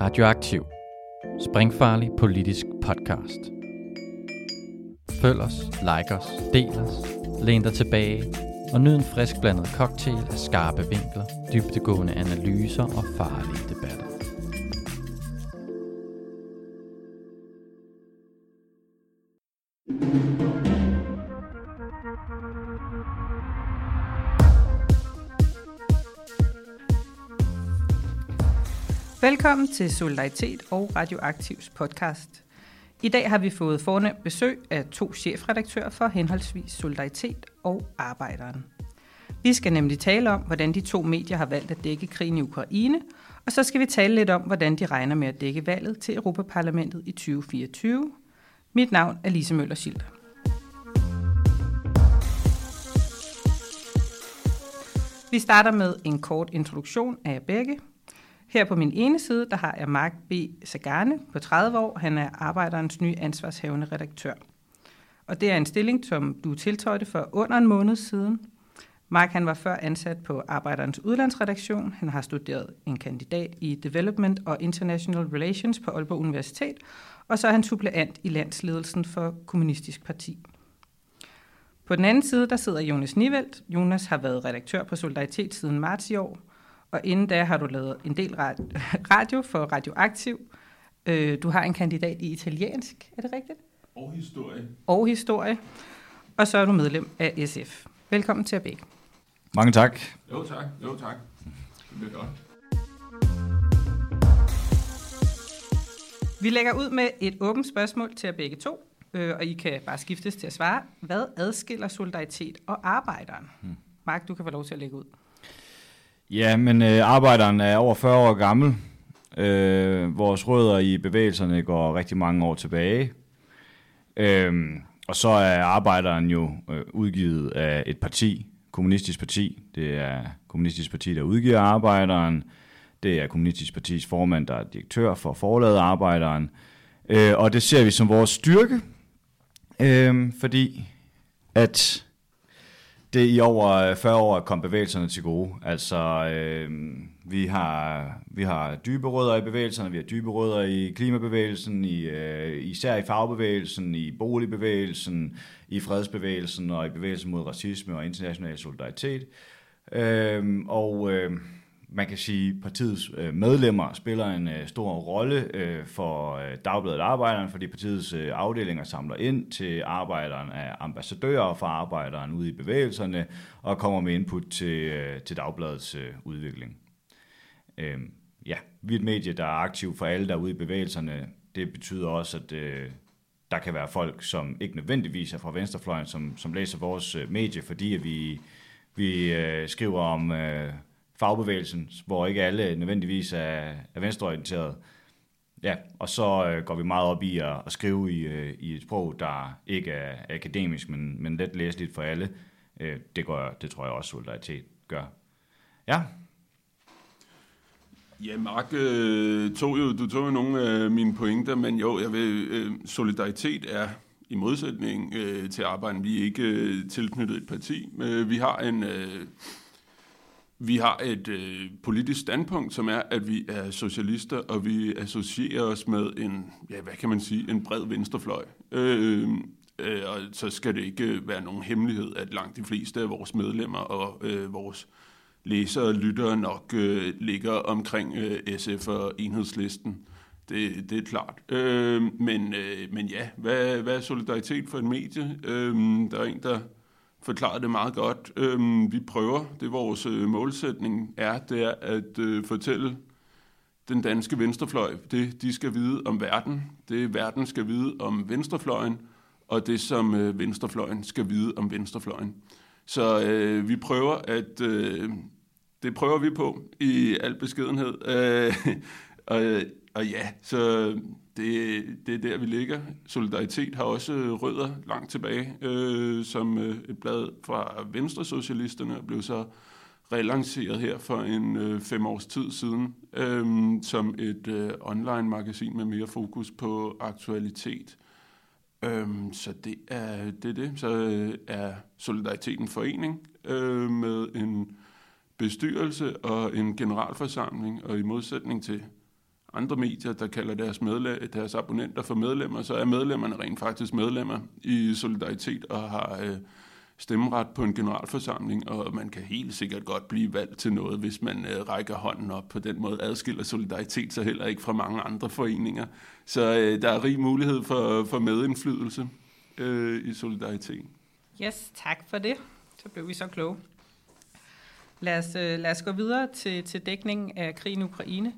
Radioaktiv. Springfarlig politisk podcast. Følg os, like os, del os, læn dig tilbage og nyd en frisk blandet cocktail af skarpe vinkler, dybtegående analyser og farlige debatter. Velkommen til Solidaritet og Radioaktivs podcast. I dag har vi fået fornemt besøg af to chefredaktører for henholdsvis Solidaritet og Arbejderen. Vi skal nemlig tale om, hvordan de to medier har valgt at dække krigen i Ukraine, og så skal vi tale lidt om, hvordan de regner med at dække valget til Europaparlamentet i 2024. Mit navn er Lise Møller Schilder. Vi starter med en kort introduktion af jer begge. Her på min ene side, der har jeg Mark B. Sagane på 30 år. Han er arbejderens nye ansvarshavende redaktør. Og det er en stilling, som du tiltøjte for under en måned siden. Mark han var før ansat på Arbejderens udlandsredaktion. Han har studeret en kandidat i Development og International Relations på Aalborg Universitet, og så er han suppleant i landsledelsen for Kommunistisk Parti. På den anden side, der sidder Jonas Nivelt. Jonas har været redaktør på Solidaritet siden marts i år, og inden da har du lavet en del radio for Radioaktiv. Øh, du har en kandidat i italiensk, er det rigtigt? Og historie. Og historie. Og så er du medlem af SF. Velkommen til at begge. Mange tak. Jo tak, jo tak. Det bliver godt. Vi lægger ud med et åbent spørgsmål til jer begge to, øh, og I kan bare skiftes til at svare. Hvad adskiller solidaritet og arbejderen? Hmm. Mark, du kan få lov til at lægge ud. Ja, men øh, arbejderen er over 40 år gammel. Øh, vores rødder i bevægelserne går rigtig mange år tilbage. Øh, og så er arbejderen jo øh, udgivet af et parti, Kommunistisk Parti. Det er Kommunistisk Parti, der udgiver arbejderen. Det er Kommunistisk Partis formand, der er direktør for forladet arbejderen. Øh, og det ser vi som vores styrke, øh, fordi at det i over øh, 40 år kom bevægelserne til gode. Altså, øh, vi, har, vi har dybe rødder i bevægelserne, vi har dybe rødder i klimabevægelsen, i, øh, især i fagbevægelsen, i boligbevægelsen, i fredsbevægelsen og i bevægelsen mod racisme og international solidaritet. Øh, og... Øh, man kan sige, partiets øh, medlemmer spiller en øh, stor rolle øh, for øh, Dagbladet Arbejderen, fordi partiets øh, afdelinger samler ind til arbejderen af ambassadører for arbejderen ude i bevægelserne, og kommer med input til, øh, til Dagbladets udvikling. Øhm, ja, vi er et medie, der er aktiv for alle, der er ude i bevægelserne. Det betyder også, at der kan være folk, som ikke nødvendigvis er fra venstrefløjen, som, som læser vores medie, fordi vi, vi skriver om fagbevægelsen, hvor ikke alle nødvendigvis er, er venstreorienterede. Ja, og så øh, går vi meget op i at, at skrive i, øh, i et sprog, der ikke er akademisk, men, men let læseligt for alle. Øh, det, gør, det tror jeg også solidaritet gør. Ja. Ja, Mark, øh, tog jo, du tog jo nogle af mine pointer, men jo, jeg vil, øh, solidaritet er i modsætning øh, til arbejden. Vi er ikke øh, tilknyttet et parti. Øh, vi har en... Øh, vi har et øh, politisk standpunkt, som er, at vi er socialister, og vi associerer os med en, ja, hvad kan man sige, en bred venstrefløj. Øh, øh, og så skal det ikke være nogen hemmelighed, at langt de fleste af vores medlemmer og øh, vores læsere og lyttere nok øh, ligger omkring øh, SF og enhedslisten. Det, det er klart. Øh, men, øh, men ja, hvad, hvad er solidaritet for en medie? Øh, der er en, der forklarede det meget godt. Øhm, vi prøver, det er vores øh, målsætning er, det er at øh, fortælle den danske venstrefløj, det de skal vide om verden, det verden skal vide om venstrefløjen, og det som øh, venstrefløjen skal vide om venstrefløjen. Så øh, vi prøver at, øh, det prøver vi på i al beskedenhed. Øh, og, øh, og ja, så det, det er der, vi ligger. Solidaritet har også rødder langt tilbage, øh, som øh, et blad fra Venstre-socialisterne blev så relanceret her for en øh, fem års tid siden, øh, som et øh, online-magasin med mere fokus på aktualitet. Øh, så det er det. Er det. Så øh, er Solidariteten forening øh, med en bestyrelse og en generalforsamling, og i modsætning til andre medier, der kalder deres, medle- deres abonnenter for medlemmer, så er medlemmerne rent faktisk medlemmer i Solidaritet og har øh, stemmeret på en generalforsamling, og man kan helt sikkert godt blive valgt til noget, hvis man øh, rækker hånden op på den måde. Adskiller Solidaritet sig heller ikke fra mange andre foreninger. Så øh, der er rig mulighed for, for medindflydelse øh, i Solidaritet. Yes, tak for det. Så blev vi så kloge. Lad os, øh, lad os gå videre til, til dækningen af krigen i Ukraine.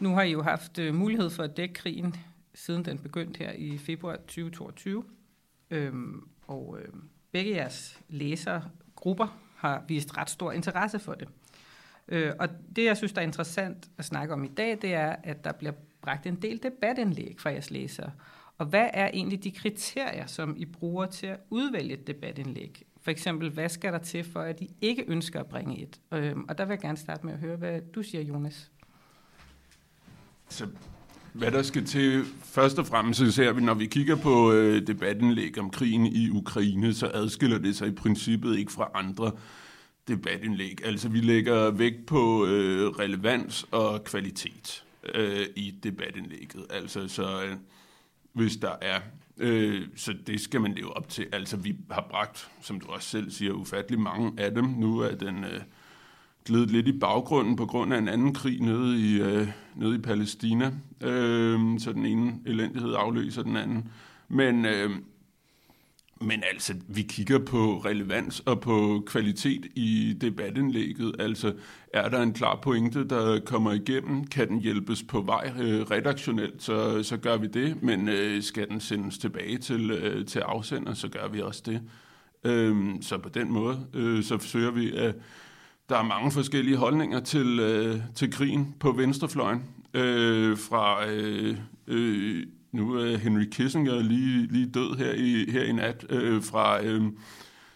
Nu har I jo haft øh, mulighed for at dække krigen, siden den begyndte her i februar 2022. Øhm, og øh, begge jeres læsergrupper har vist ret stor interesse for det. Øh, og det, jeg synes, der er interessant at snakke om i dag, det er, at der bliver bragt en del debatindlæg fra jeres læsere. Og hvad er egentlig de kriterier, som I bruger til at udvælge et debatindlæg? For eksempel, hvad skal der til for, at I ikke ønsker at bringe et? Øhm, og der vil jeg gerne starte med at høre, hvad du siger, Jonas. Så hvad der skal til, først og fremmest så ser vi, når vi kigger på øh, debatindlæg om krigen i Ukraine, så adskiller det sig i princippet ikke fra andre debatindlæg. Altså vi lægger vægt på øh, relevans og kvalitet øh, i debatindlægget. Altså så øh, hvis der er, øh, så det skal man leve op til. Altså vi har bragt, som du også selv siger, ufattelig mange af dem. Nu er den... Øh, glidet lidt i baggrunden på grund af en anden krig nede i, øh, nede i Palæstina. Øh, så den ene elendighed afløser den anden. Men, øh, men altså, vi kigger på relevans og på kvalitet i debatindlægget. Altså, er der en klar pointe, der kommer igennem? Kan den hjælpes på vej øh, redaktionelt, så, så gør vi det. Men øh, skal den sendes tilbage til, øh, til afsender, så gør vi også det. Øh, så på den måde, øh, så forsøger vi at der er mange forskellige holdninger til, øh, til krigen på venstrefløjen. Øh, fra øh, øh, nu er Henry Kissinger lige, lige død her i, her i nat. Øh, fra, øh,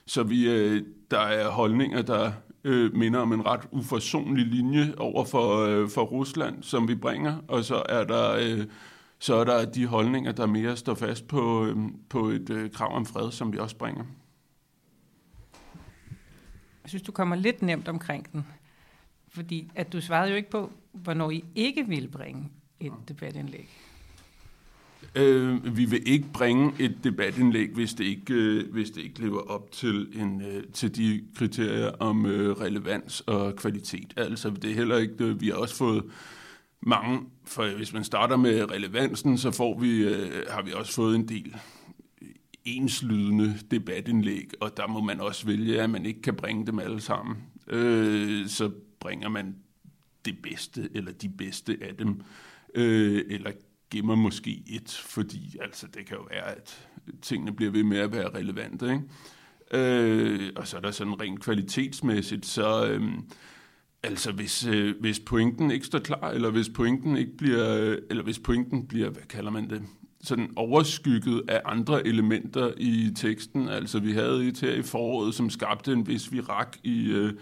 så vi, øh, der er holdninger, der øh, minder om en ret uforsonlig linje over for, øh, for Rusland, som vi bringer. Og så er der... Øh, så er der de holdninger, der mere står fast på, øh, på et øh, krav om fred, som vi også bringer. Jeg synes, du kommer lidt nemt omkring den. Fordi at du svarede jo ikke på, hvornår I ikke vil bringe et debatindlæg. Øh, vi vil ikke bringe et debatindlæg, hvis det ikke, øh, hvis det ikke lever op til, en, øh, til de kriterier om øh, relevans og kvalitet. Altså, det er heller ikke, øh, vi har også fået mange, for hvis man starter med relevansen, så får vi, øh, har vi også fået en del enslydende debatindlæg, og der må man også vælge, at man ikke kan bringe dem alle sammen. Øh, så bringer man det bedste, eller de bedste af dem, øh, eller gemmer måske et, fordi altså, det kan jo være, at tingene bliver ved med at være relevante. Ikke? Øh, og så er der sådan rent kvalitetsmæssigt, så øh, altså hvis, øh, hvis pointen ikke står klar, eller hvis pointen ikke bliver, øh, eller hvis pointen bliver, hvad kalder man det, sådan overskygget af andre elementer i teksten. Altså vi havde et her i foråret, som skabte en vis virak i, øh,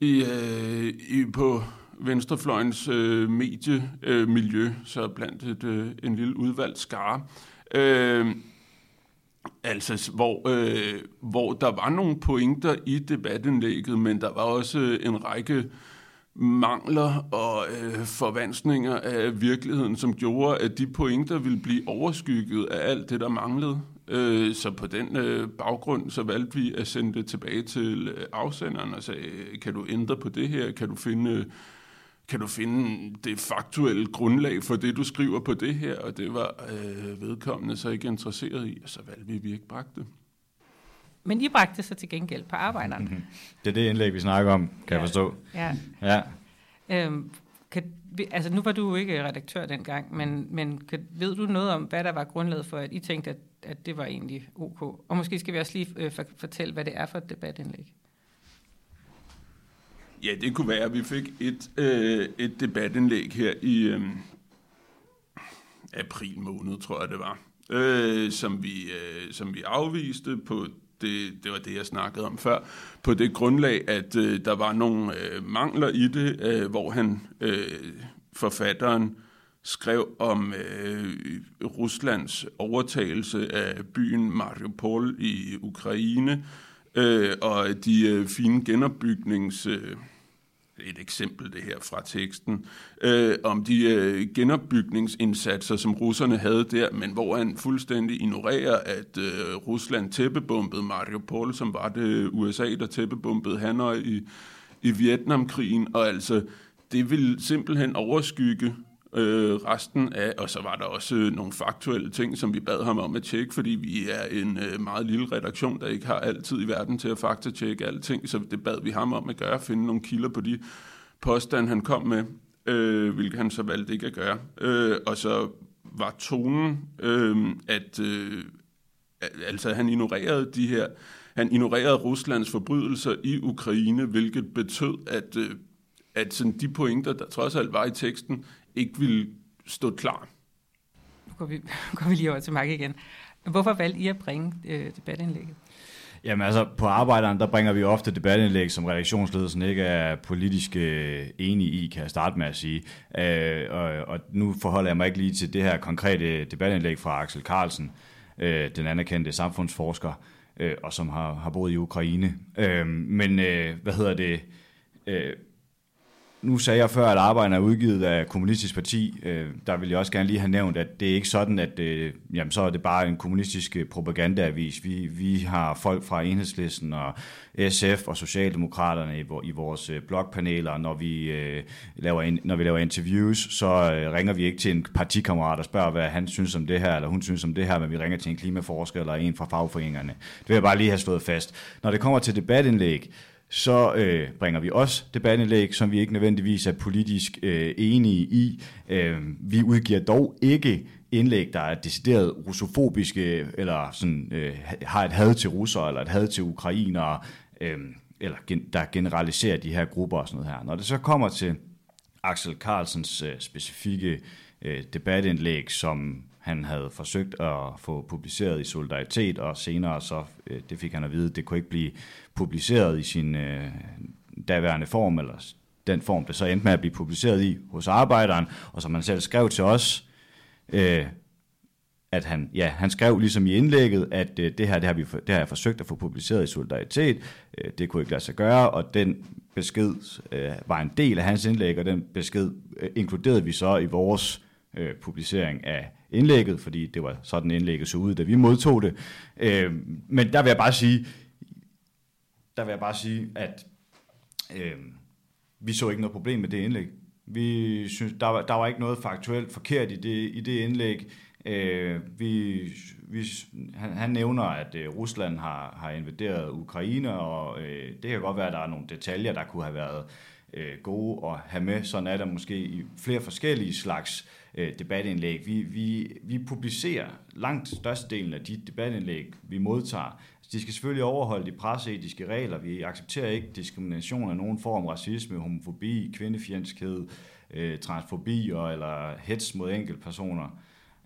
i, øh, i på venstrefløjens øh, mediemiljø, øh, så blandt et, øh, en lille udvalgt skare. Øh, altså, hvor, øh, hvor der var nogle pointer i debatindlægget, men der var også øh, en række mangler og øh, forvansninger af virkeligheden, som gjorde, at de pointer ville blive overskygget af alt det, der manglede. Øh, så på den øh, baggrund, så valgte vi at sende det tilbage til øh, afsenderen og sagde, kan du ændre på det her? Kan du finde kan du finde det faktuelle grundlag for det, du skriver på det her? Og det var øh, vedkommende så ikke interesseret i, og så valgte vi, at vi ikke bragte det. Men I bragte sig til gengæld på arbejderen. Mm-hmm. Det er det indlæg, vi snakker om, kan ja. jeg forstå. Ja. ja. Øhm, kan, altså nu var du jo ikke redaktør dengang, men, men kan, ved du noget om, hvad der var grundlaget for, at I tænkte, at, at det var egentlig ok? Og måske skal vi også lige øh, fortælle, hvad det er for et debatindlæg. Ja, det kunne være, at vi fik et, øh, et debatindlæg her i øh, april måned, tror jeg det var, øh, som, vi, øh, som vi afviste på det, det var det, jeg snakkede om før, på det grundlag, at øh, der var nogle øh, mangler i det, øh, hvor han, øh, forfatteren, skrev om øh, Ruslands overtagelse af byen Mariupol i Ukraine, øh, og de øh, fine genopbygnings... Øh, et eksempel det her fra teksten, øh, om de øh, genopbygningsindsatser, som russerne havde der, men hvor han fuldstændig ignorerer, at øh, Rusland tæppebombede Mariupol, som var det øh, USA, der tæppebombede Hanoi i, i Vietnamkrigen, og altså det vil simpelthen overskygge øh, resten af, og så var der også øh, nogle faktuelle ting, som vi bad ham om at tjekke, fordi vi er en øh, meget lille redaktion, der ikke har altid i verden til at faktatjekke alting, så det bad vi ham om at gøre, finde nogle kilder på de påstande, han kom med, øh, hvilket han så valgte ikke at gøre. Øh, og så var tonen, øh, at øh, altså han ignorerede de her, han ignorerede Ruslands forbrydelser i Ukraine, hvilket betød, at, øh, at sådan de pointer, der trods alt var i teksten, ikke ville stå klar. Nu går vi, går vi lige over til Mark igen. Hvorfor valgte I at bringe øh, debatindlægget? Jamen altså, på arbejderen, der bringer vi ofte debatindlæg, som redaktionsledelsen ikke er politisk øh, enig i, kan jeg starte med at sige. Øh, og, og nu forholder jeg mig ikke lige til det her konkrete debatindlæg fra Axel Carlsen, øh, den anerkendte samfundsforsker, øh, og som har, har boet i Ukraine. Øh, men øh, hvad hedder det? Øh, nu sagde jeg før, at arbejderne er udgivet af Kommunistisk Parti. Øh, der vil jeg også gerne lige have nævnt, at det er ikke sådan, at øh, jamen, så er det bare en kommunistisk øh, propagandaavis. Vi, vi har folk fra Enhedslisten og SF og Socialdemokraterne i, vores øh, blogpaneler. Når vi, øh, laver, når vi laver interviews, så øh, ringer vi ikke til en partikammerat og spørger, hvad han synes om det her, eller hun synes om det her, men vi ringer til en klimaforsker eller en fra fagforeningerne. Det vil jeg bare lige have slået fast. Når det kommer til debatindlæg, så øh, bringer vi også debatindlæg, som vi ikke nødvendigvis er politisk øh, enige i. Øh, vi udgiver dog ikke indlæg, der er decideret russofobiske, eller sådan, øh, har et had til russere, eller et had til ukrainere, øh, eller gen, der generaliserer de her grupper og sådan noget her. Når det så kommer til Axel Carlsens øh, specifikke øh, debatindlæg, som han havde forsøgt at få publiceret i Solidaritet, og senere så, øh, det fik han at vide, det kunne ikke blive publiceret i sin øh, daværende form, eller den form, det så endte med at blive publiceret i hos arbejderen, og som han selv skrev til os, øh, at han, ja, han skrev ligesom i indlægget, at øh, det her, det har, vi, det har jeg forsøgt at få publiceret i Solidaritet, øh, det kunne ikke lade sig gøre, og den besked øh, var en del af hans indlæg, og den besked øh, inkluderede vi så i vores øh, publicering af indlægget, fordi det var sådan indlægget så ud, da vi modtog det. Øh, men der vil jeg bare sige, der vil jeg bare sige, at øh, vi så ikke noget problem med det indlæg. Vi synes, der, var, der var ikke noget faktuelt forkert i det, i det indlæg. Øh, vi, vi, han, han nævner, at øh, Rusland har, har invaderet Ukraine, og øh, det kan godt være, at der er nogle detaljer, der kunne have været øh, gode at have med. Sådan er der måske i flere forskellige slags øh, debatindlæg. Vi, vi, vi publicerer langt størstedelen af de debatindlæg, vi modtager. De skal selvfølgelig overholde de presseetiske regler. Vi accepterer ikke diskrimination af nogen form, racisme, homofobi, kvindefjendskhed, øh, transfobi og, eller hets mod enkeltpersoner.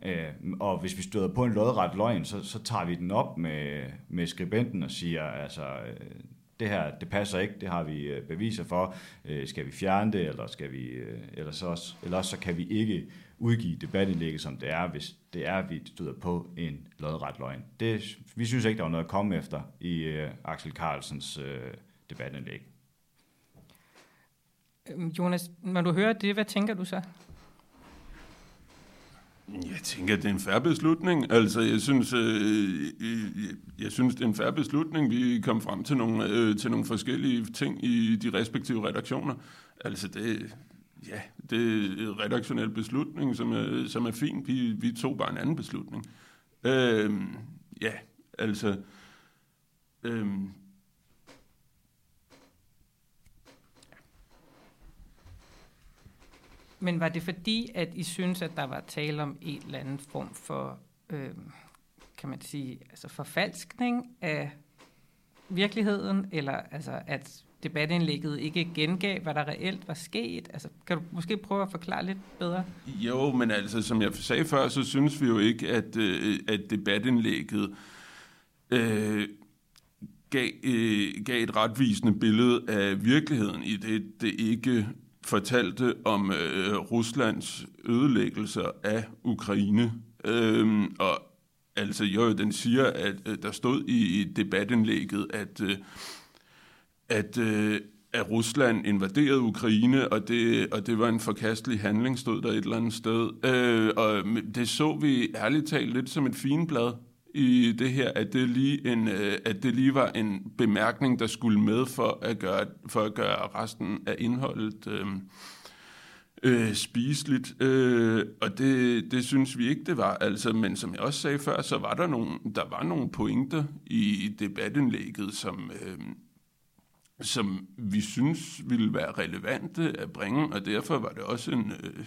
Øh, og hvis vi støder på en lodret løgn, så, så tager vi den op med, med skribenten og siger, altså, øh, det her, det passer ikke, det har vi øh, beviser for, øh, skal vi fjerne det, eller, skal vi, øh, eller, så også, eller også så kan vi ikke udgive debatindlægget, som det er, hvis det er, at vi støder på en lodret løgn. Det, vi synes ikke, der var noget at komme efter i uh, Axel Carlsens uh, debatindlæg. Øhm, Jonas, når du hører det, hvad tænker du så? Jeg tænker, at det er en færre beslutning. Altså, jeg synes, øh, jeg synes, det er en færre beslutning. Vi kom frem til nogle, øh, til nogle forskellige ting i de respektive redaktioner. Altså, det, ja, det er en redaktionel beslutning, som er, som er fint. Vi, vi tog bare en anden beslutning. Øhm, ja, altså... Øhm, Men var det fordi, at I synes, at der var tale om en eller anden form for, øh, kan man sige, altså forfalskning af virkeligheden, eller altså at debatindlægget ikke gengav, hvad der reelt var sket? Altså, kan du måske prøve at forklare lidt bedre? Jo, men altså, som jeg sagde før, så synes vi jo ikke, at, øh, at debatindlægget øh, gav, øh, gav et retvisende billede af virkeligheden, i det det ikke fortalte om øh, Ruslands ødelæggelser af Ukraine. Øh, og altså, jo, den siger, at øh, der stod i, i debatindlægget, at... Øh, at, øh, at Rusland invaderede Ukraine, og det, og det var en forkastelig handling, stod der et eller andet sted. Øh, og det så vi ærligt talt lidt som et finblad i det her, at det lige, en, øh, at det lige var en bemærkning, der skulle med for at gøre, for at gøre resten af indholdet øh, øh, spiseligt. Øh, og det, det synes vi ikke, det var. Altså, men som jeg også sagde før, så var der nogle, der var nogle pointer i debatindlægget, som... Øh, som vi synes ville være relevante at bringe, og derfor var det også en, øh,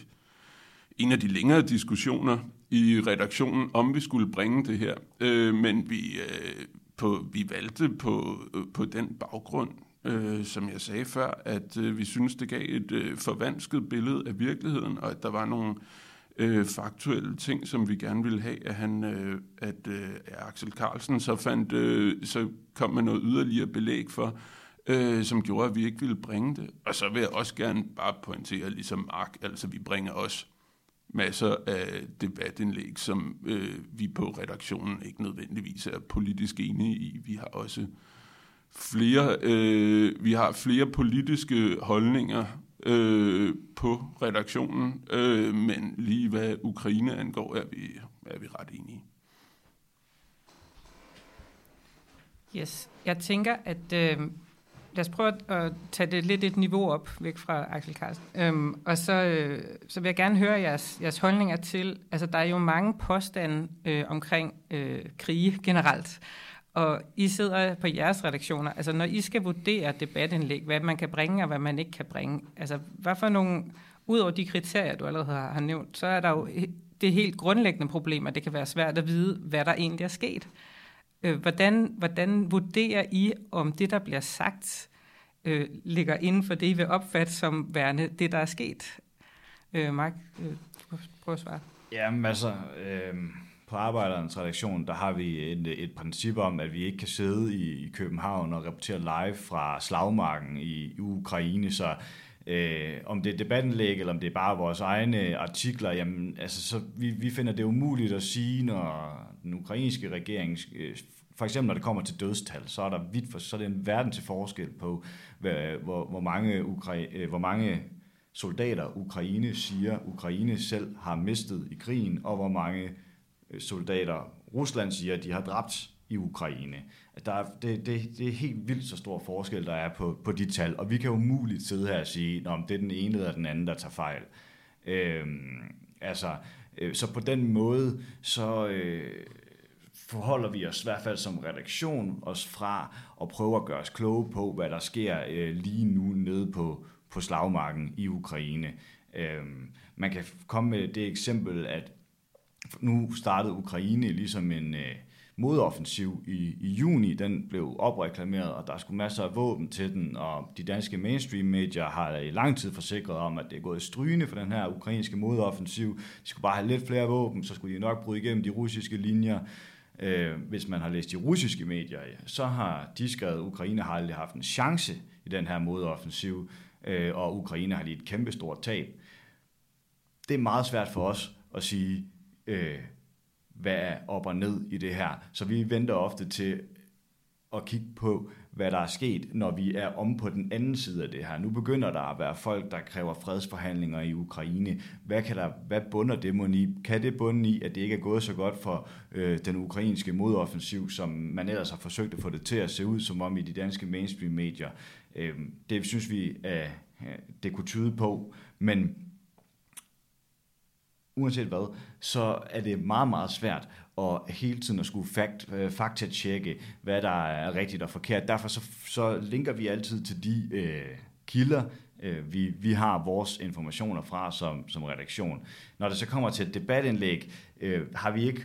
en af de længere diskussioner i redaktionen, om vi skulle bringe det her. Øh, men vi, øh, på, vi valgte på, øh, på den baggrund, øh, som jeg sagde før, at øh, vi synes, det gav et øh, forvansket billede af virkeligheden, og at der var nogle øh, faktuelle ting, som vi gerne ville have, at han, øh, at øh, Axel Carlsen så fandt, øh, så kom med noget yderligere belæg for, øh, som gjorde, at vi ikke ville bringe det. Og så vil jeg også gerne bare pointere, ligesom Mark, altså vi bringer også masser af debatindlæg, som øh, vi på redaktionen ikke nødvendigvis er politisk enige i. Vi har også flere, øh, vi har flere politiske holdninger øh, på redaktionen, øh, men lige hvad Ukraine angår, er vi, er vi ret enige. Yes, jeg tænker, at øh, lad os prøve at tage det lidt et niveau op væk fra Axel Carlsen. Øhm, og så, øh, så vil jeg gerne høre jeres, jeres holdninger til, altså der er jo mange påstande øh, omkring øh, krige generelt. Og I sidder på jeres redaktioner, altså når I skal vurdere debatindlæg, hvad man kan bringe og hvad man ikke kan bringe, altså hvad for nogle, ud over de kriterier, du allerede har, har nævnt, så er der jo det helt grundlæggende problem, at det kan være svært at vide, hvad der egentlig er sket. Øh, hvordan, hvordan vurderer I, om det, der bliver sagt, øh, ligger inden for det, I vil opfatte som værende det, der er sket? Øh, Mark, øh, prøv at svare. Jamen altså, øh, på Arbejderens redaktion, der har vi et, et princip om, at vi ikke kan sidde i, i København og rapportere live fra slagmarken i, i Ukraine, så øh, om det er debattenlæg, eller om det er bare vores egne artikler, jamen, altså, så vi, vi finder det umuligt at sige, når den ukrainske regering øh, for eksempel når det kommer til dødstal, så er der vidt for, så er det en verden til forskel på, hvor, hvor, mange, Ukra- øh, hvor mange soldater Ukraine siger, Ukraine selv har mistet i krigen, og hvor mange øh, soldater Rusland siger, de har dræbt i Ukraine. Der er, det, det, det er helt vildt så stor forskel, der er på, på de tal, og vi kan jo umuligt sidde her og sige, om det er den ene eller den anden, der tager fejl. Øhm, altså, øh, så på den måde, så, øh, forholder vi os i hvert fald som redaktion os fra at prøve at gøre os kloge på, hvad der sker øh, lige nu nede på, på slagmarken i Ukraine. Øh, man kan komme med det eksempel, at nu startede Ukraine ligesom en øh, modoffensiv i, i juni. Den blev opreklameret, og der skulle masser af våben til den, og de danske mainstream-medier har i lang tid forsikret om, at det er gået strygende for den her ukrainske modoffensiv. De skulle bare have lidt flere våben, så skulle de nok bryde igennem de russiske linjer. Øh, hvis man har læst de russiske medier, så har de skrevet, at Ukraine har aldrig haft en chance i den her modoffensiv, øh, og Ukraine har lige et kæmpestort tab. Det er meget svært for os at sige, øh, hvad er op og ned i det her. Så vi venter ofte til at kigge på, hvad der er sket, når vi er om på den anden side af det her. Nu begynder der at være folk, der kræver fredsforhandlinger i Ukraine. Hvad, kan der, hvad bunder det i? Kan det bunde i, at det ikke er gået så godt for øh, den ukrainske modoffensiv, som man ellers har forsøgt at få det til at se ud som om i de danske mainstream-medier? Øh, det synes vi, at det kunne tyde på, men uanset hvad, så er det meget, meget svært og hele tiden at skulle fakt, øh, faktatjekke, hvad der er rigtigt og forkert. Derfor så, så linker vi altid til de øh, kilder, øh, vi, vi har vores informationer fra som, som redaktion. Når det så kommer til et debatindlæg, øh, har vi ikke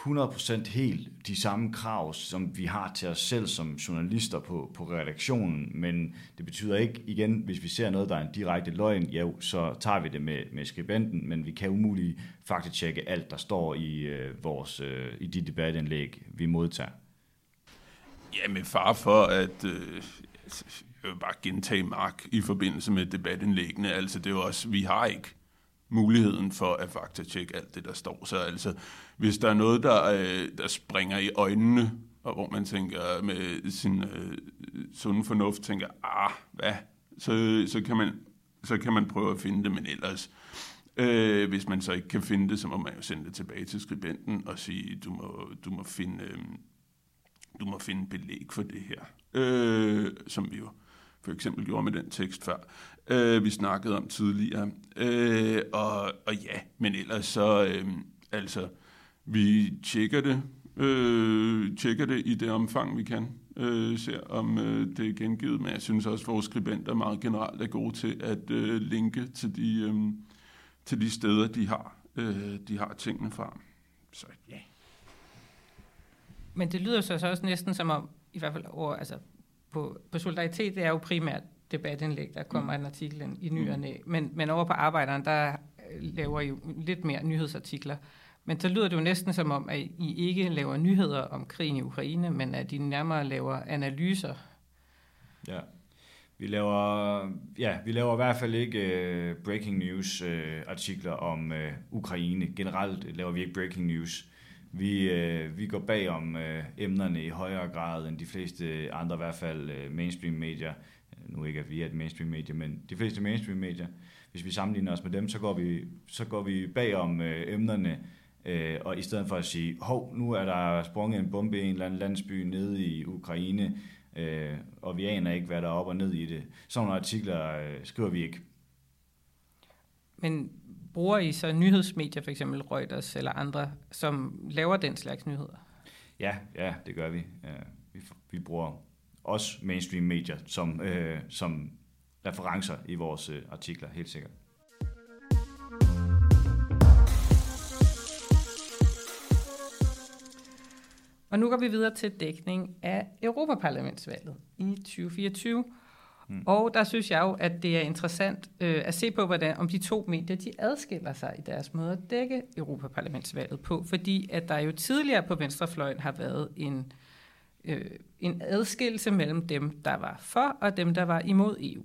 100% helt de samme krav, som vi har til os selv som journalister på, på redaktionen, men det betyder ikke, igen, hvis vi ser noget, der er en direkte løgn, ja, så tager vi det med, med skribenten, men vi kan umuligt faktisk tjekke alt, der står i, øh, vores, øh, i de debatindlæg, vi modtager. Ja, med far for, at øh, jeg vil bare gentage Mark i forbindelse med debatindlæggene, altså det er jo også, vi har ikke muligheden for at faktatjekke alt det, der står. Så altså, hvis der er noget, der, øh, der springer i øjnene, og hvor man tænker med sin øh, sunde fornuft, tænker, ah, hvad, så, så, kan man, så kan man prøve at finde det, men ellers, øh, hvis man så ikke kan finde det, så må man jo sende det tilbage til skribenten og sige, du må, du må finde... Øh, du må finde belæg for det her, øh, som vi jo for eksempel gjorde med den tekst før, øh, vi snakkede om tidligere. Øh, og, og ja, men ellers så, øh, altså, vi tjekker det, øh, tjekker det i det omfang, vi kan, øh, ser om øh, det er gengivet, men jeg synes også, at vores skribenter meget generelt er gode til at øh, linke til de, øh, til de steder, de har, øh, de har tingene fra. Så ja. Men det lyder så også næsten som om, i hvert fald over, altså på, på solidaritet, det er jo primært debatindlæg, der kommer mm. en artikel i nyerne, mm. men, men over på arbejderen, der laver I jo lidt mere nyhedsartikler. Men så lyder det jo næsten som om, at I ikke laver nyheder om krigen i Ukraine, men at I nærmere laver analyser. Ja. Vi laver, ja, vi laver i hvert fald ikke uh, breaking news uh, artikler om uh, Ukraine. Generelt laver vi ikke breaking news. Vi, uh, vi går bag om uh, emnerne i højere grad end de fleste andre, i hvert fald uh, mainstream medier. Nu ikke at vi er et mainstream medie, men de fleste mainstream medier. Hvis vi sammenligner os med dem, så går vi, så går vi bag om uh, emnerne, uh, og i stedet for at sige, hov, nu er der sprunget en bombe i en eller anden landsby nede i Ukraine, øh, og vi aner ikke, hvad der er op og ned i det. Sådan nogle artikler øh, skriver vi ikke. Men bruger I så nyhedsmedier, for eksempel Reuters eller andre, som laver den slags nyheder? Ja, ja, det gør vi. Ja, vi, vi bruger også mainstream medier som, øh, som referencer i vores øh, artikler, helt sikkert. Og nu går vi videre til dækning af Europaparlamentsvalget i 2024. Mm. Og der synes jeg jo, at det er interessant øh, at se på, hvordan om de to medier de adskiller sig i deres måde at dække Europaparlamentsvalget på, fordi at der jo tidligere på venstrefløjen har været en, øh, Øh, en adskillelse mellem dem, der var for, og dem, der var imod EU.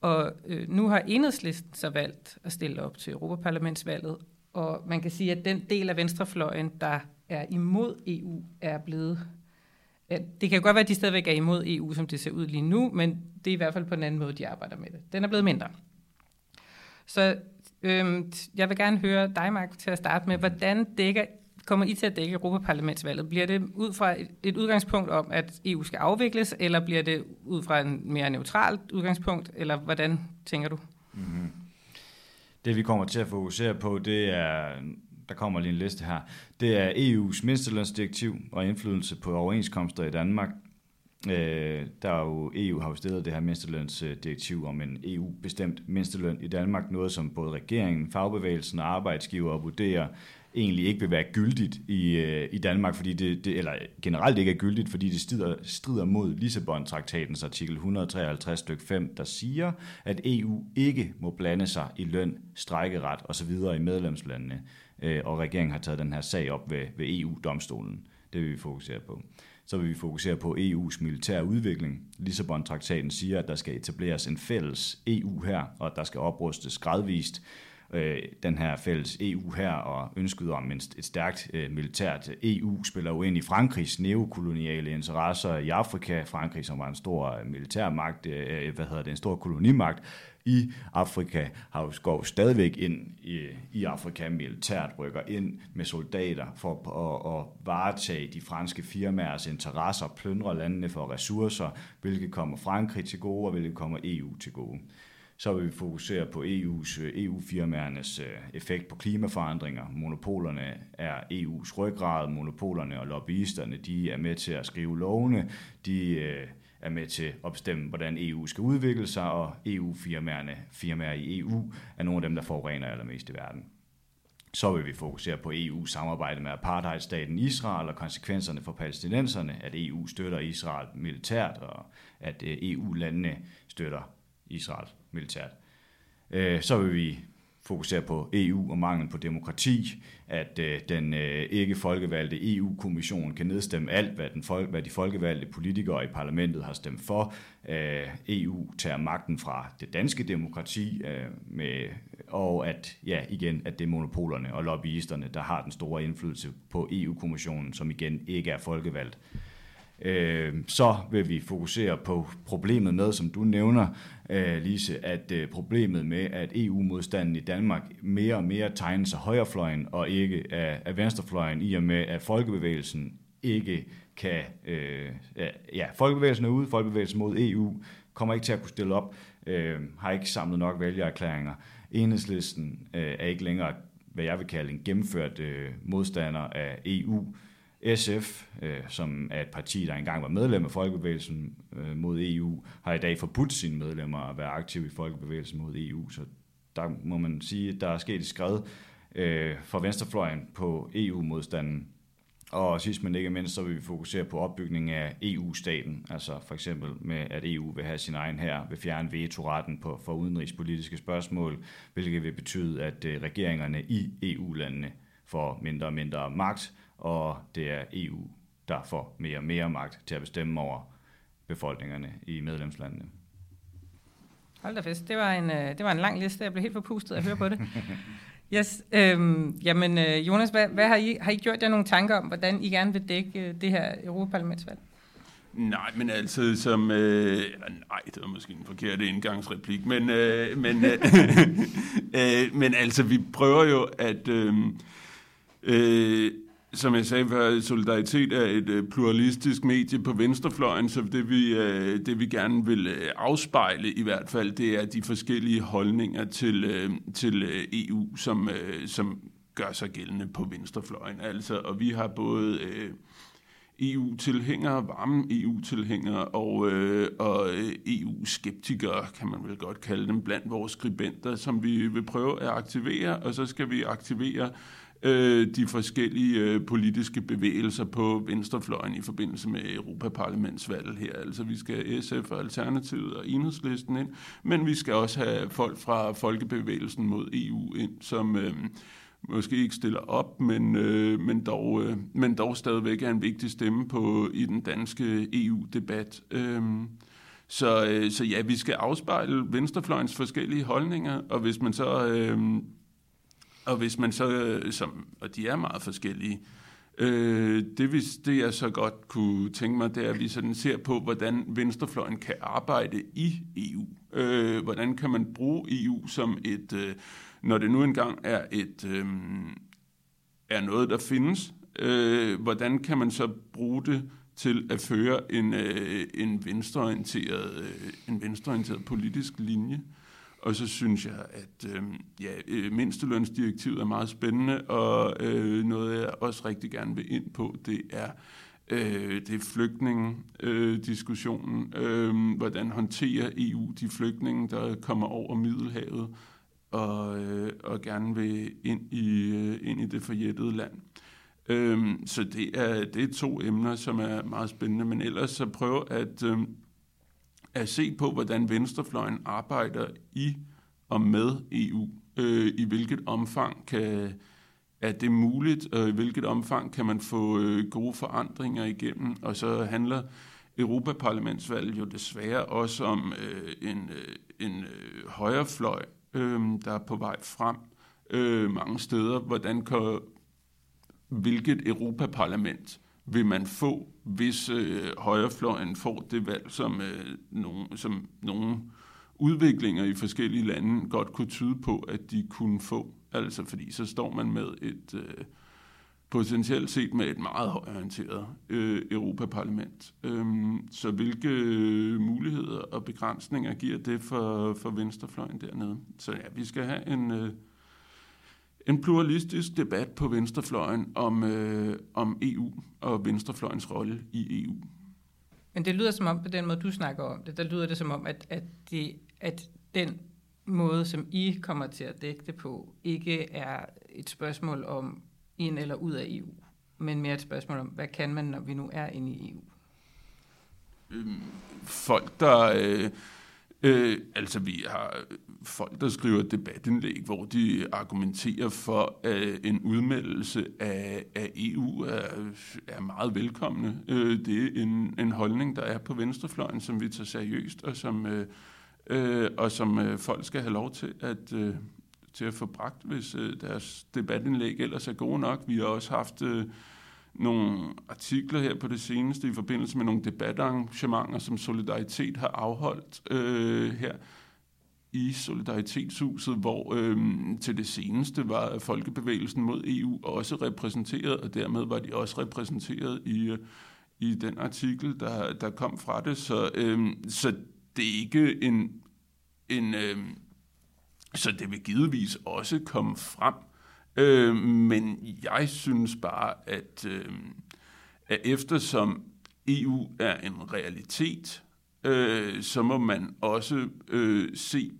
Og øh, nu har enhedslisten så valgt at stille op til Europaparlamentsvalget, og man kan sige, at den del af venstrefløjen, der er imod EU, er blevet... Det kan godt være, at de stadigvæk er imod EU, som det ser ud lige nu, men det er i hvert fald på en anden måde, de arbejder med det. Den er blevet mindre. Så øhm, jeg vil gerne høre dig, Mark, til at starte med, hvordan dækker, kommer I til at dække Europaparlamentsvalget? Bliver det ud fra et, udgangspunkt om, at EU skal afvikles, eller bliver det ud fra en mere neutralt udgangspunkt, eller hvordan tænker du? Mm-hmm. Det vi kommer til at fokusere på, det er der kommer lige en liste her, det er EU's mindstelønsdirektiv og indflydelse på overenskomster i Danmark. Øh, der er jo, EU har jo stillet det her mindstelønsdirektiv om en EU-bestemt mindsteløn i Danmark, noget som både regeringen, fagbevægelsen og arbejdsgiver vurderer egentlig ikke vil være gyldigt i, øh, i Danmark, fordi det, det, eller generelt ikke er gyldigt, fordi det strider, strider mod Lissabon-traktatens artikel 153 stykke 5, der siger, at EU ikke må blande sig i løn, strækkeret osv. i medlemslandene øh, og regeringen har taget den her sag op ved, ved EU-domstolen. Det vil vi fokusere på. Så vil vi fokusere på EU's militære udvikling. Lissabon-traktaten siger, at der skal etableres en fælles EU her, og at der skal oprustes gradvist øh, den her fælles EU her, og ønsket om et stærkt øh, militært EU spiller jo ind i Frankrigs neokoloniale interesser i Afrika. Frankrig, som var en stor øh, militærmagt, øh, øh, hvad hedder det, en stor kolonimagt, i Afrika har jo går stadigvæk ind i, i Afrika militært, rykker ind med soldater for at, at varetage de franske firmaers interesser, plyndre landene for ressourcer, hvilket kommer Frankrig til gode, og hvilket kommer EU til gode så vil vi fokusere på EU's, øh, EU-firmaernes øh, effekt på klimaforandringer. Monopolerne er EU's ryggrad, monopolerne og lobbyisterne, de er med til at skrive lovene, de øh, er med til at bestemme, hvordan EU skal udvikle sig, og EU-firmaerne, firmaer i EU, er nogle af dem, der forurener allermest i verden. Så vil vi fokusere på EU's samarbejde med apartheidstaten Israel og konsekvenserne for palæstinenserne, at EU støtter Israel militært, og at EU-landene støtter Israel militært. Øh, så vil vi fokusere på EU og manglen på demokrati, at øh, den øh, ikke folkevalgte EU-kommission kan nedstemme alt, hvad, den folk, hvad de folkevalgte politikere i parlamentet har stemt for. Øh, EU tager magten fra det danske demokrati, øh, med, og at ja, igen, at det er monopolerne og lobbyisterne, der har den store indflydelse på EU-kommissionen, som igen ikke er folkevalgt. øh, Øh, så vil vi fokusere på problemet med, som du nævner, øh, Lise, at øh, problemet med, at EU-modstanden i Danmark mere og mere tegner sig højrefløjen og ikke af, af venstrefløjen, i og med, at folkebevægelsen ikke kan... Øh, ja, folkebevægelsen er ude, folkebevægelsen mod EU kommer ikke til at kunne stille op, øh, har ikke samlet nok vælgererklæringer. Enhedslisten øh, er ikke længere, hvad jeg vil kalde en gennemført øh, modstander af EU. SF, øh, som er et parti, der engang var medlem af Folkebevægelsen øh, mod EU, har i dag forbudt sine medlemmer at være aktive i Folkebevægelsen mod EU. Så der må man sige, at der er sket et skred øh, fra venstrefløjen på EU-modstanden. Og sidst men ikke mindst, så vil vi fokusere på opbygningen af EU-staten, altså for eksempel med, at EU vil have sin egen her, vil fjerne vetoretten på, for udenrigspolitiske spørgsmål, hvilket vil betyde, at øh, regeringerne i EU-landene får mindre og mindre magt, og det er EU, der får mere og mere magt til at bestemme over befolkningerne i medlemslandene. Hold da fest. Det var en, øh, det var en lang liste. Jeg blev helt forpustet at høre på det. Yes, øhm, jamen øh, Jonas, hvad, hvad har, I, har I gjort jer nogle tanker om, hvordan I gerne vil dække øh, det her Europaparlamentsvalg? Nej, men altså som... Øh, nej, det var måske en forkert indgangsreplik, men, øh, men, øh, øh, men altså, vi prøver jo at... Øh, øh, som jeg sagde før, Solidaritet er et øh, pluralistisk medie på venstrefløjen, så det vi, øh, det vi gerne vil øh, afspejle i hvert fald, det er de forskellige holdninger til, til EU, som, som gør sig gældende på venstrefløjen. Altså, og vi har både EU-tilhængere, varme EU-tilhængere og, øh, og EU-skeptikere, kan man vel godt kalde dem, blandt vores skribenter, som vi vil prøve at aktivere, og så skal vi aktivere øh, Øh, de forskellige øh, politiske bevægelser på venstrefløjen i forbindelse med Europaparlamentsvalget her. Altså vi skal SF og Alternativet og Enhedslisten ind, men vi skal også have folk fra Folkebevægelsen mod EU ind, som øh, måske ikke stiller op, men, øh, men, dog, øh, men dog stadigvæk er en vigtig stemme på i den danske EU-debat. Øh, så, øh, så ja, vi skal afspejle venstrefløjens forskellige holdninger, og hvis man så øh, og hvis man så, øh, som, og de er meget forskellige, øh, det, hvis, det jeg så godt kunne tænke mig, det er, at vi sådan ser på, hvordan venstrefløjen kan arbejde i EU. Øh, hvordan kan man bruge EU som et, øh, når det nu engang er et, øh, er noget, der findes, øh, hvordan kan man så bruge det til at føre en, øh, en venstreorienteret, øh, en venstreorienteret politisk linje? Og så synes jeg, at øhm, øh, ja, mindstelønsdirektivet er meget spændende, og øh, noget jeg også rigtig gerne vil ind på, det er øh, det er flygtningediskussionen. Øh, øh, hvordan håndterer EU de flygtninge, der kommer over Middelhavet, og, øh, og gerne vil ind i, øh, ind i det forjættede land. Øh, så det er, det er to emner, som er meget spændende, men ellers så prøv at... Øh, at se på, hvordan venstrefløjen arbejder i og med EU. Øh, I hvilket omfang kan, er det muligt, og i hvilket omfang kan man få øh, gode forandringer igennem. Og så handler Europaparlamentsvalget jo desværre også om øh, en, øh, en øh, højrefløj, øh, der er på vej frem øh, mange steder. Hvordan kan, hvilket Europaparlament vil man få, hvis øh, højrefløjen får det valg, som, øh, nogen, som nogle udviklinger i forskellige lande godt kunne tyde på, at de kunne få. Altså fordi så står man med et øh, potentielt set med et meget højorienteret øh, Europaparlament. Øhm, så hvilke øh, muligheder og begrænsninger giver det for, for venstrefløjen dernede? Så ja, vi skal have en... Øh, en pluralistisk debat på venstrefløjen om, øh, om EU og venstrefløjens rolle i EU. Men det lyder som om, på den måde du snakker om det, der lyder det som om, at, at, det, at den måde, som I kommer til at dække det på, ikke er et spørgsmål om ind eller ud af EU, men mere et spørgsmål om, hvad kan man, når vi nu er inde i EU? Øhm, folk, der... Øh, Øh, altså, vi har øh, folk, der skriver debatindlæg, hvor de argumenterer for, at en udmeldelse af, af EU er, er meget velkomne. Øh, det er en, en holdning, der er på venstrefløjen, som vi tager seriøst, og som, øh, øh, og som øh, folk skal have lov til at, øh, til at få bragt, hvis øh, deres debatindlæg ellers er gode nok. Vi har også haft... Øh, nogle artikler her på det seneste i forbindelse med nogle debatarrangementer, som Solidaritet har afholdt øh, her i Solidaritetshuset, hvor øh, til det seneste var Folkebevægelsen mod EU også repræsenteret, og dermed var de også repræsenteret i, øh, i den artikel, der, der kom fra det. Så, øh, så det er ikke en... en øh, så det vil givetvis også komme frem. Øh, men jeg synes bare, at, øh, at eftersom EU er en realitet, øh, så må man også øh, se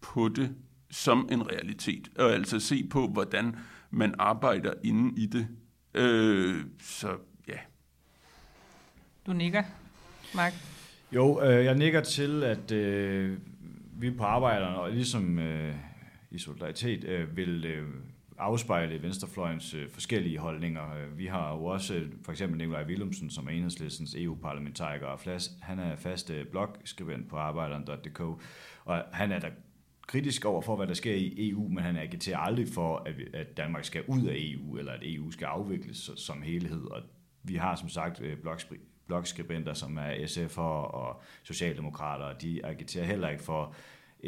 på det som en realitet, og altså se på, hvordan man arbejder inde i det. Øh, så ja. Du nikker, Mark. Jo, øh, jeg nikker til, at øh, vi på arbejderne, og ligesom øh, i solidaritet, øh, vil øh, afspejle venstrefløjens øh, forskellige holdninger. Øh, vi har jo også øh, for eksempel Nikolaj Willumsen, som er enhedslistens EU-parlamentariker, og han er fast øh, blogskribent på arbejderen.dk, og han er der kritisk over for, hvad der sker i EU, men han agiterer aldrig for, at, at Danmark skal ud af EU, eller at EU skal afvikles som helhed. Og vi har som sagt øh, blogskribenter, som er SF'er og Socialdemokrater, og de agiterer heller ikke for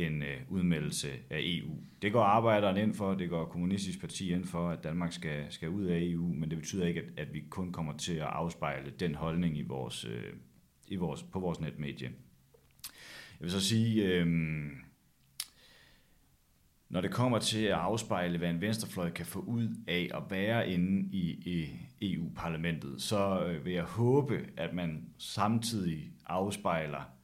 en øh, udmeldelse af EU. Det går arbejderen ind for, det går Kommunistisk Parti ind for, at Danmark skal, skal ud af EU, men det betyder ikke, at, at vi kun kommer til at afspejle den holdning i vores, øh, i vores, på vores netmedie. Jeg vil så sige, øh, når det kommer til at afspejle, hvad en venstrefløj kan få ud af at være inde i, i EU-parlamentet, så øh, vil jeg håbe, at man samtidig afspejler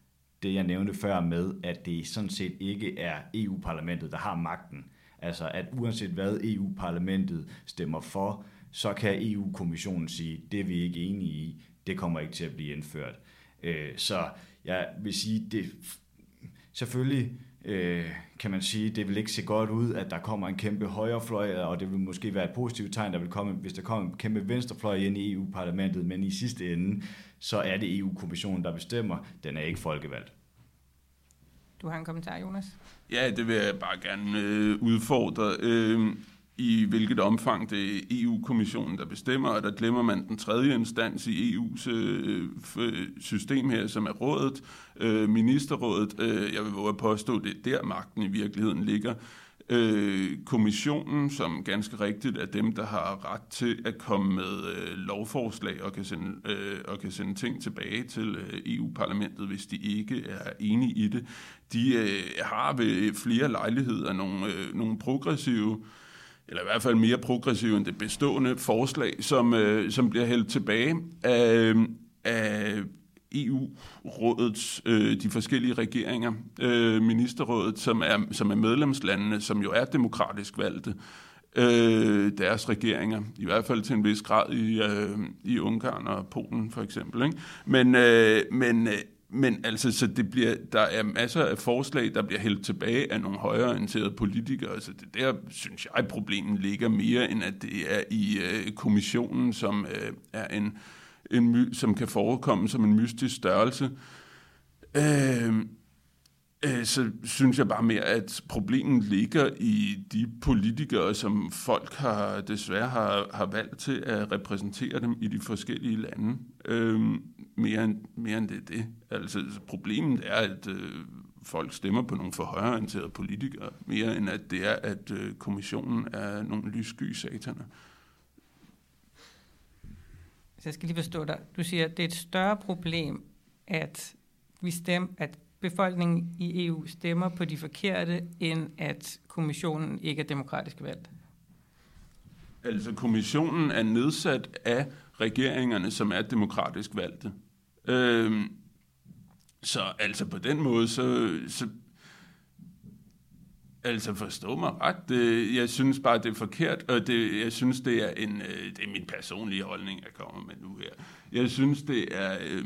det, jeg nævnte før med, at det sådan set ikke er EU-parlamentet, der har magten. Altså, at uanset hvad EU-parlamentet stemmer for, så kan EU-kommissionen sige, det er vi ikke enige i, det kommer ikke til at blive indført. Øh, så jeg vil sige, det selvfølgelig øh, kan man sige, det vil ikke se godt ud, at der kommer en kæmpe højrefløj, og det vil måske være et positivt tegn, der vil komme, hvis der kommer en kæmpe venstrefløj ind i EU-parlamentet, men i sidste ende, så er det EU-kommissionen, der bestemmer. Den er ikke folkevalgt. Du har en kommentar, Jonas? Ja, det vil jeg bare gerne øh, udfordre. Øh, i hvilket omfang det er EU-kommissionen, der bestemmer, og der glemmer man den tredje instans i EU's øh, system her, som er rådet, øh, ministerrådet. Øh, jeg vil våge at påstå, at det er der magten i virkeligheden ligger. Øh, kommissionen, som ganske rigtigt er dem, der har ret til at komme med øh, lovforslag og kan, sende, øh, og kan sende ting tilbage til øh, EU-parlamentet, hvis de ikke er enige i det. De øh, har ved flere lejligheder nogle, øh, nogle progressive eller i hvert fald mere progressive end det bestående forslag, som, øh, som bliver hældt tilbage af, af EU-rådets, øh, de forskellige regeringer, øh, ministerrådet, som er, som er medlemslandene, som jo er demokratisk valgte, øh, deres regeringer, i hvert fald til en vis grad i, øh, i Ungarn og Polen for eksempel. Ikke? Men, øh, men, øh, men altså, så det bliver, der er masser af forslag, der bliver hældt tilbage af nogle højreorienterede politikere, så det der, synes jeg, problemet ligger mere, end at det er i øh, kommissionen, som øh, er en øh, en my, som kan forekomme som en mystisk størrelse. Øh, øh, så synes jeg bare mere, at problemet ligger i de politikere, som folk har desværre har, har valgt til at repræsentere dem i de forskellige lande. Øh, mere, end, mere end det er det. Altså, problemet er, at øh, folk stemmer på nogle for højreorienterede politikere, mere end at det er, at øh, kommissionen er nogle lyssky sataner. Så jeg skal lige forstå dig. Du siger, at det er et større problem, at vi stemmer, at befolkningen i EU stemmer på de forkerte, end at kommissionen ikke er demokratisk valgt. Altså kommissionen er nedsat af regeringerne, som er demokratisk valgte. Øhm, så altså på den måde, så, så Altså forstå mig ret. Det, jeg synes bare, det er forkert, og det, jeg synes, det er, en, øh, det er min personlige holdning, jeg kommer med nu her. Jeg synes, det er... Øh,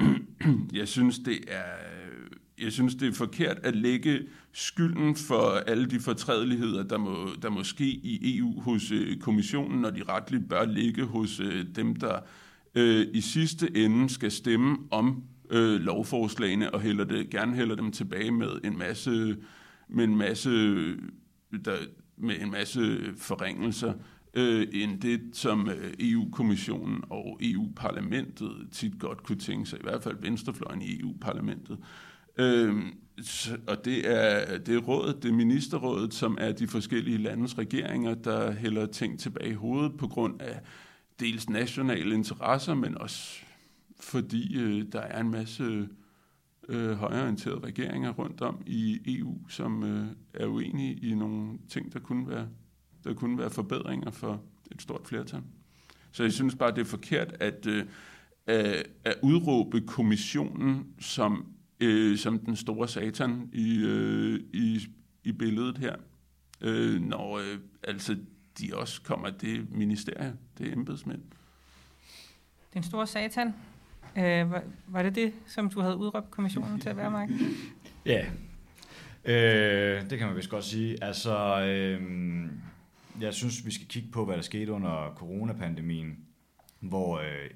jeg synes, det er... Øh, jeg synes, det er forkert at lægge skylden for alle de fortrædeligheder, der må, der må ske i EU hos øh, kommissionen, når de retligt bør ligge hos øh, dem, der øh, i sidste ende skal stemme om øh, lovforslagene og hælder det, gerne hælder dem tilbage med en masse med en masse, øh, der, med en masse forringelser. øh, end det, som øh, EU-kommissionen og EU-parlamentet tit godt kunne tænke sig, i hvert fald venstrefløjen i EU-parlamentet. Øh, og det er, det er rådet, det er ministerrådet, som er de forskellige landes regeringer, der hælder ting tilbage i hovedet på grund af dels nationale interesser, men også fordi øh, der er en masse øh, højorienterede regeringer rundt om i EU, som øh, er uenige i nogle ting, der kunne være der kunne være forbedringer for et stort flertal. Så jeg synes bare, det er forkert at, øh, at udråbe kommissionen som, øh, som den store satan i, øh, i, i billedet her, øh, når øh, altså de også kommer, det ministerie, det er embedsmænd. Den store satan, øh, var, var det det, som du havde udråbt kommissionen til at være, Mark? Ja, øh, det kan man vist godt sige. Altså, øh, jeg synes, vi skal kigge på, hvad der skete under coronapandemien, hvor øh,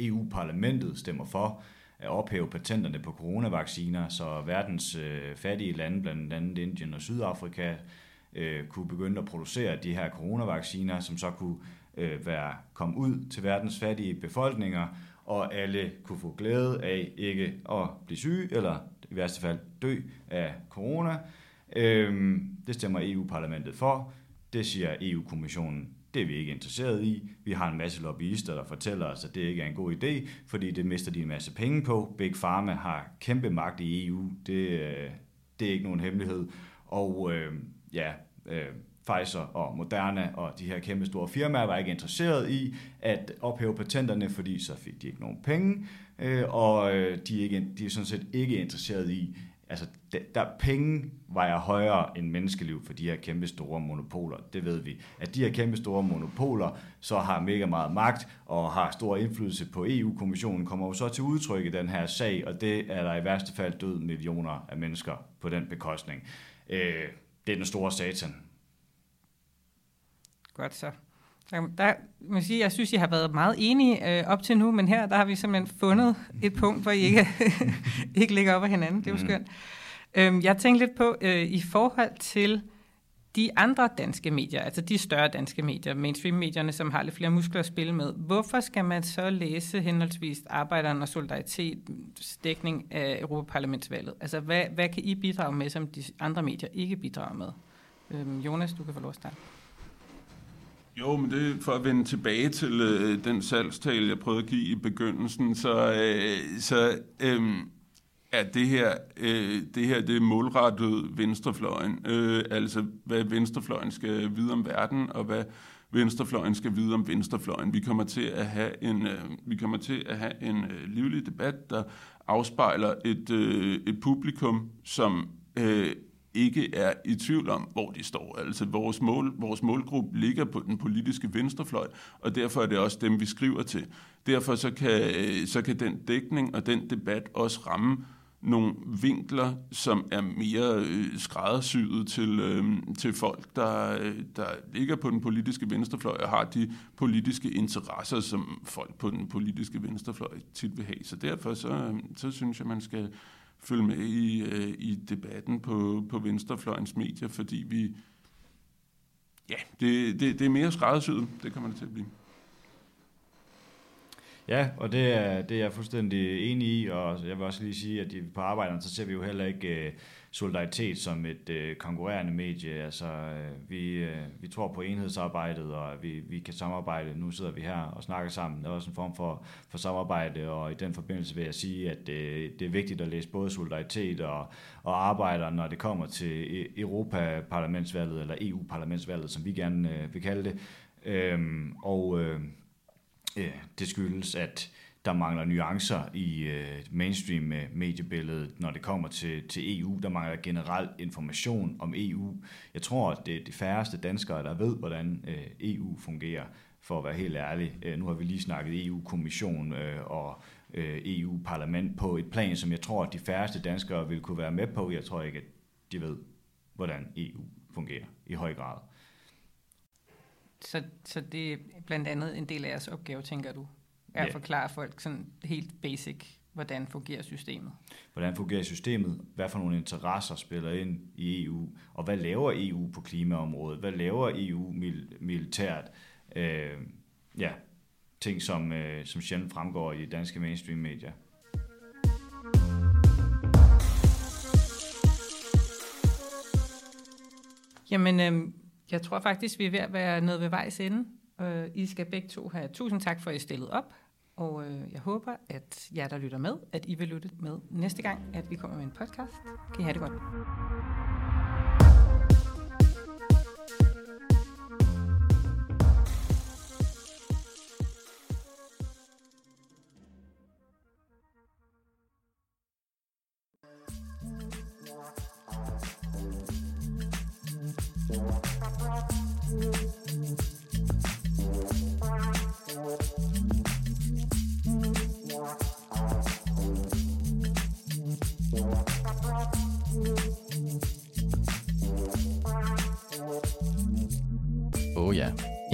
EU-parlamentet stemmer for at ophæve patenterne på coronavacciner, så verdens øh, fattige lande, blandt andet Indien og Sydafrika, øh, kunne begynde at producere de her coronavacciner, som så kunne øh, være komme ud til verdens fattige befolkninger, og alle kunne få glæde af ikke at blive syge, eller i værste fald dø af corona. Øhm, det stemmer EU-parlamentet for. Det siger EU-kommissionen, det er vi ikke interesseret i. Vi har en masse lobbyister, der fortæller os, at det ikke er en god idé, fordi det mister de en masse penge på. Big Pharma har kæmpe magt i EU. Det, øh, det er ikke nogen hemmelighed. Og øh, ja, øh, Pfizer og Moderna og de her kæmpe store firmaer var ikke interesseret i at ophæve patenterne, fordi så fik de ikke nogen penge, øh, og øh, de, er ikke, de er sådan set ikke interesseret i altså, der, penge vejer højere end menneskeliv for de her kæmpe store monopoler. Det ved vi. At de her kæmpe store monopoler så har mega meget magt og har stor indflydelse på EU-kommissionen, kommer jo så til udtryk i den her sag, og det er der i værste fald død millioner af mennesker på den bekostning. Øh, det er den store satan. Godt så. Der, må sige, jeg synes, I har været meget enige øh, op til nu, men her der har vi simpelthen fundet et punkt, hvor I ikke, ikke ligger op af hinanden. Det er jo mm. skønt. Øhm, jeg tænkte lidt på, øh, i forhold til de andre danske medier, altså de større danske medier, mainstream-medierne, som har lidt flere muskler at spille med, hvorfor skal man så læse henholdsvis Arbejderen og Solidaritet dækning af Europaparlamentsvalget? Altså, hvad, hvad kan I bidrage med, som de andre medier ikke bidrager med? Øhm, Jonas, du kan få lov at starte. Jo, men det for at vende tilbage til øh, den salgstale, jeg prøvede at give i begyndelsen, så, øh, så øh, er det her, øh, det her det er målrettet venstrefløjen. Øh, altså, hvad venstrefløjen skal vide om verden, og hvad venstrefløjen skal vide om venstrefløjen. Vi kommer til at have en, øh, vi kommer til at have en øh, livlig debat, der afspejler et, øh, et publikum, som øh, ikke er i tvivl om, hvor de står. Altså vores, mål, vores målgruppe ligger på den politiske venstrefløj, og derfor er det også dem, vi skriver til. Derfor så kan, øh, så kan den dækning og den debat også ramme nogle vinkler, som er mere øh, skræddersyet til, øh, til folk, der, øh, der ligger på den politiske venstrefløj og har de politiske interesser, som folk på den politiske venstrefløj tit vil have. Så derfor så, øh, så synes jeg, man skal følge med i, øh, i debatten på, på venstrefløjens medier, fordi vi, ja, det, det, det er mere skræddersyet, det kan man til at blive. Ja, og det er, det er jeg fuldstændig enig i, og jeg vil også lige sige, at på arbejderne, så ser vi jo heller ikke øh, solidaritet som et øh, konkurrerende medie. Altså, øh, vi, øh, vi tror på enhedsarbejdet, og vi, vi kan samarbejde. Nu sidder vi her og snakker sammen. Det er også en form for, for samarbejde, og i den forbindelse vil jeg sige, at øh, det er vigtigt at læse både solidaritet og, og arbejder, når det kommer til e-, Europaparlamentsvalget, eller EU-parlamentsvalget, som vi gerne øh, vil kalde det. Øhm, og øh, Øh, det skyldes, at der mangler nuancer i øh, mainstream øh, mediebilledet, når det kommer til, til EU. Der mangler generelt information om EU. Jeg tror, at det er de færreste danskere, der ved, hvordan øh, EU fungerer, for at være helt ærlig. Øh, nu har vi lige snakket EU-kommission øh, og øh, EU-parlament på et plan, som jeg tror, at de færreste danskere vil kunne være med på. Jeg tror ikke, at de ved, hvordan EU fungerer i høj grad. Så, så det er blandt andet en del af jeres opgave, tænker du, er yeah. at forklare folk sådan helt basic, hvordan fungerer systemet? Hvordan fungerer systemet? Hvad for nogle interesser spiller ind i EU? Og hvad laver EU på klimaområdet? Hvad laver EU mil- militært? Øh, ja, ting, som, øh, som sjældent fremgår i danske mainstream-medier. Jamen, øh, jeg tror faktisk, vi er ved at være nede ved vejs ende. Øh, I skal begge to have tusind tak for, at I stillede op. Og øh, jeg håber, at jer, der lytter med, at I vil lytte med næste gang, at vi kommer med en podcast. Kan I have det godt.